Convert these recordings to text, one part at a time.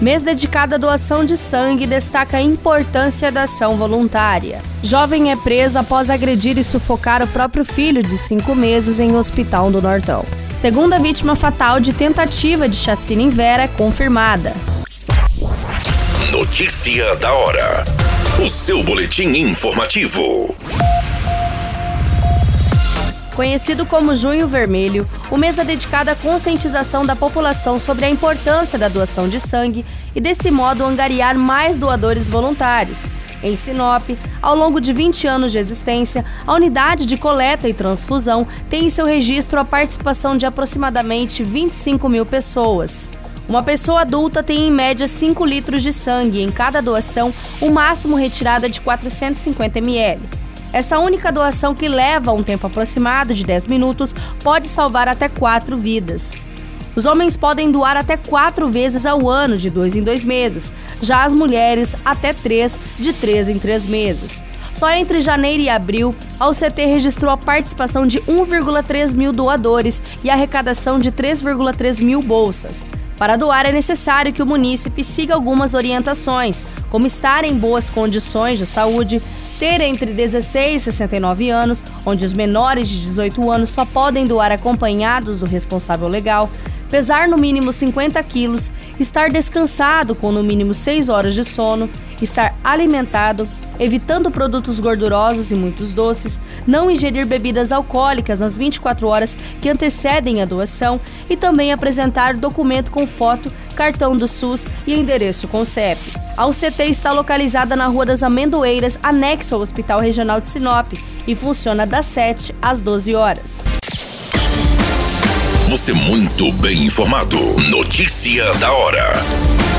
Mês dedicado à doação de sangue destaca a importância da ação voluntária. Jovem é presa após agredir e sufocar o próprio filho de cinco meses em hospital do Nortão. Segunda vítima fatal de tentativa de chacina em Vera é confirmada. Notícia da hora. O seu boletim informativo. Conhecido como Junho Vermelho, o mês é dedicado à conscientização da população sobre a importância da doação de sangue e, desse modo, angariar mais doadores voluntários. Em Sinop, ao longo de 20 anos de existência, a unidade de coleta e transfusão tem em seu registro a participação de aproximadamente 25 mil pessoas. Uma pessoa adulta tem em média 5 litros de sangue em cada doação, o máximo retirada de 450 ml. Essa única doação, que leva um tempo aproximado de 10 minutos, pode salvar até quatro vidas. Os homens podem doar até quatro vezes ao ano, de dois em dois meses. Já as mulheres, até três, de três em três meses. Só entre janeiro e abril, a UCT registrou a participação de 1,3 mil doadores e a arrecadação de 3,3 mil bolsas. Para doar, é necessário que o munícipe siga algumas orientações, como estar em boas condições de saúde, ter entre 16 e 69 anos, onde os menores de 18 anos só podem doar acompanhados do responsável legal, pesar no mínimo 50 quilos, estar descansado com no mínimo 6 horas de sono, estar alimentado, evitando produtos gordurosos e muitos doces, não ingerir bebidas alcoólicas nas 24 horas que antecedem a doação e também apresentar documento com foto, cartão do SUS e endereço com CEP. A UCT está localizada na Rua das Amendoeiras, anexo ao Hospital Regional de Sinop, e funciona das 7 às 12 horas. Você muito bem informado. Notícia da hora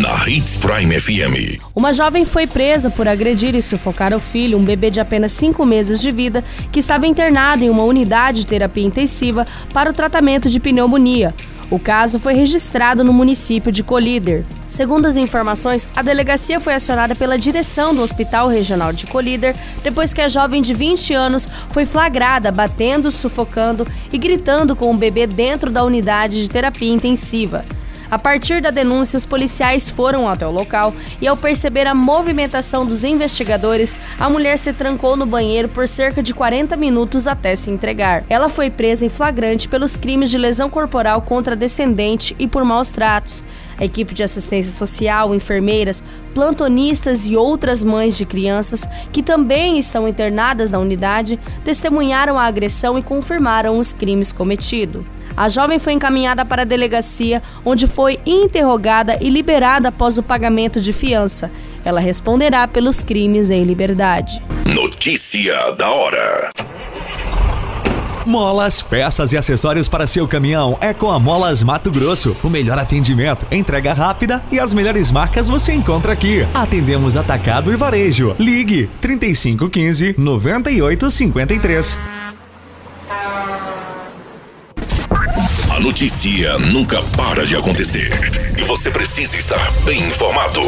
na Hits Prime FM. Uma jovem foi presa por agredir e sufocar o filho, um bebê de apenas 5 meses de vida, que estava internado em uma unidade de terapia intensiva para o tratamento de pneumonia. O caso foi registrado no município de Colíder. Segundo as informações, a delegacia foi acionada pela direção do Hospital Regional de Colíder depois que a jovem de 20 anos foi flagrada batendo, sufocando e gritando com o bebê dentro da unidade de terapia intensiva. A partir da denúncia, os policiais foram até o local e, ao perceber a movimentação dos investigadores, a mulher se trancou no banheiro por cerca de 40 minutos até se entregar. Ela foi presa em flagrante pelos crimes de lesão corporal contra descendente e por maus tratos. A equipe de assistência social, enfermeiras, plantonistas e outras mães de crianças que também estão internadas na unidade testemunharam a agressão e confirmaram os crimes cometidos. A jovem foi encaminhada para a delegacia, onde foi interrogada e liberada após o pagamento de fiança. Ela responderá pelos crimes em liberdade. Notícia da hora. Molas, peças e acessórios para seu caminhão é com a Molas Mato Grosso. O melhor atendimento, entrega rápida e as melhores marcas você encontra aqui. Atendemos atacado e varejo. Ligue 3515 9853. Notícia nunca para de acontecer e você precisa estar bem informado.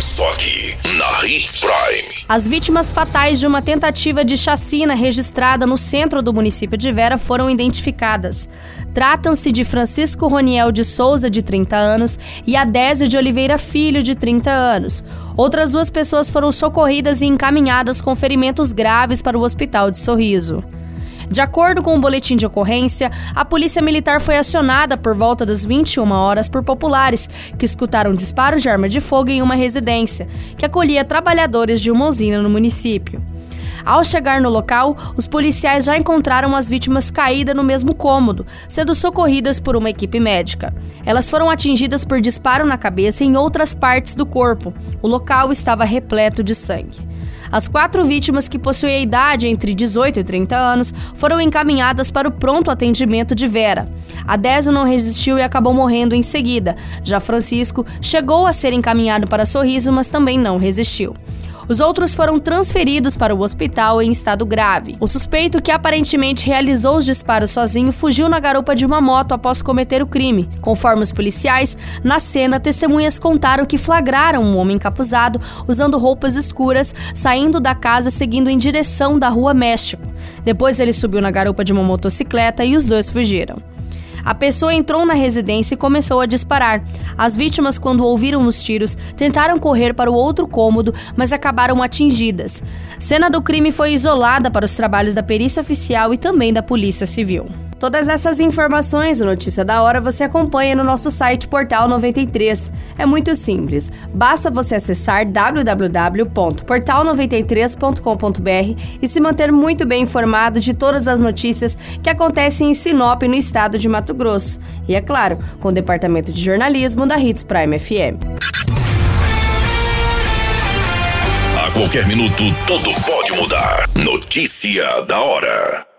Só aqui, na Hits Prime. As vítimas fatais de uma tentativa de chacina registrada no centro do município de Vera foram identificadas. Tratam-se de Francisco Roniel de Souza, de 30 anos, e Adésio de Oliveira Filho, de 30 anos. Outras duas pessoas foram socorridas e encaminhadas com ferimentos graves para o Hospital de Sorriso. De acordo com o boletim de ocorrência, a polícia militar foi acionada por volta das 21 horas por populares que escutaram disparos de arma de fogo em uma residência que acolhia trabalhadores de uma usina no município. Ao chegar no local, os policiais já encontraram as vítimas caídas no mesmo cômodo, sendo socorridas por uma equipe médica. Elas foram atingidas por disparo na cabeça e em outras partes do corpo. O local estava repleto de sangue. As quatro vítimas, que possuem a idade entre 18 e 30 anos, foram encaminhadas para o pronto atendimento de Vera. A Désio não resistiu e acabou morrendo em seguida. Já Francisco chegou a ser encaminhado para Sorriso, mas também não resistiu. Os outros foram transferidos para o hospital em estado grave. O suspeito, que aparentemente realizou os disparos sozinho, fugiu na garupa de uma moto após cometer o crime. Conforme os policiais, na cena, testemunhas contaram que flagraram um homem encapuzado usando roupas escuras, saindo da casa seguindo em direção da Rua México. Depois ele subiu na garupa de uma motocicleta e os dois fugiram. A pessoa entrou na residência e começou a disparar. As vítimas, quando ouviram os tiros, tentaram correr para o outro cômodo, mas acabaram atingidas. Cena do crime foi isolada para os trabalhos da perícia oficial e também da Polícia Civil. Todas essas informações, o Notícia da Hora, você acompanha no nosso site Portal 93. É muito simples. Basta você acessar www.portal93.com.br e se manter muito bem informado de todas as notícias que acontecem em Sinop, no estado de Mato Grosso. E é claro, com o departamento de jornalismo da Hits Prime FM. A qualquer minuto, tudo pode mudar. Notícia da hora.